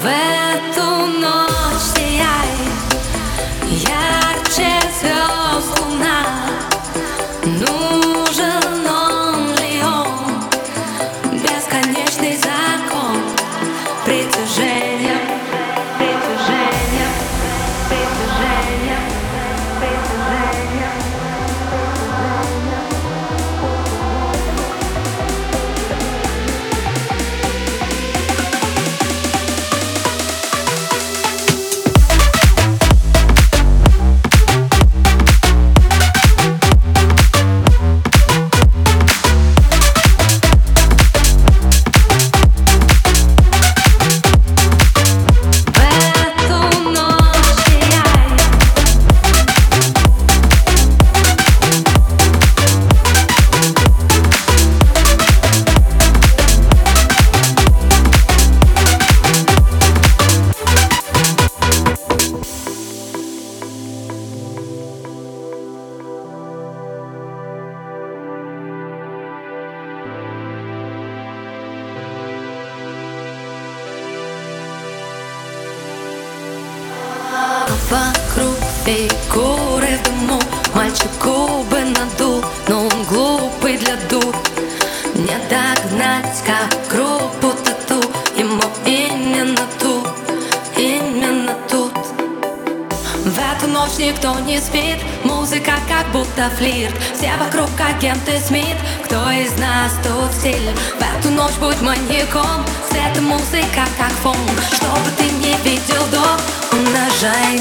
В эту ночь сияй ярче звезд луна. Нужен ли он? Бесконечный закон Притяжения Вокруг фигуры в дыму Мальчик губы надул Но он глупый для дур. Не догнать, как группу тату Ему именно тут, именно тут. В эту ночь никто не спит Музыка как будто флирт. Все вокруг агенты Смит Кто из нас тут стиль? В эту ночь будь маньяком Свет музыка как фон Uważaj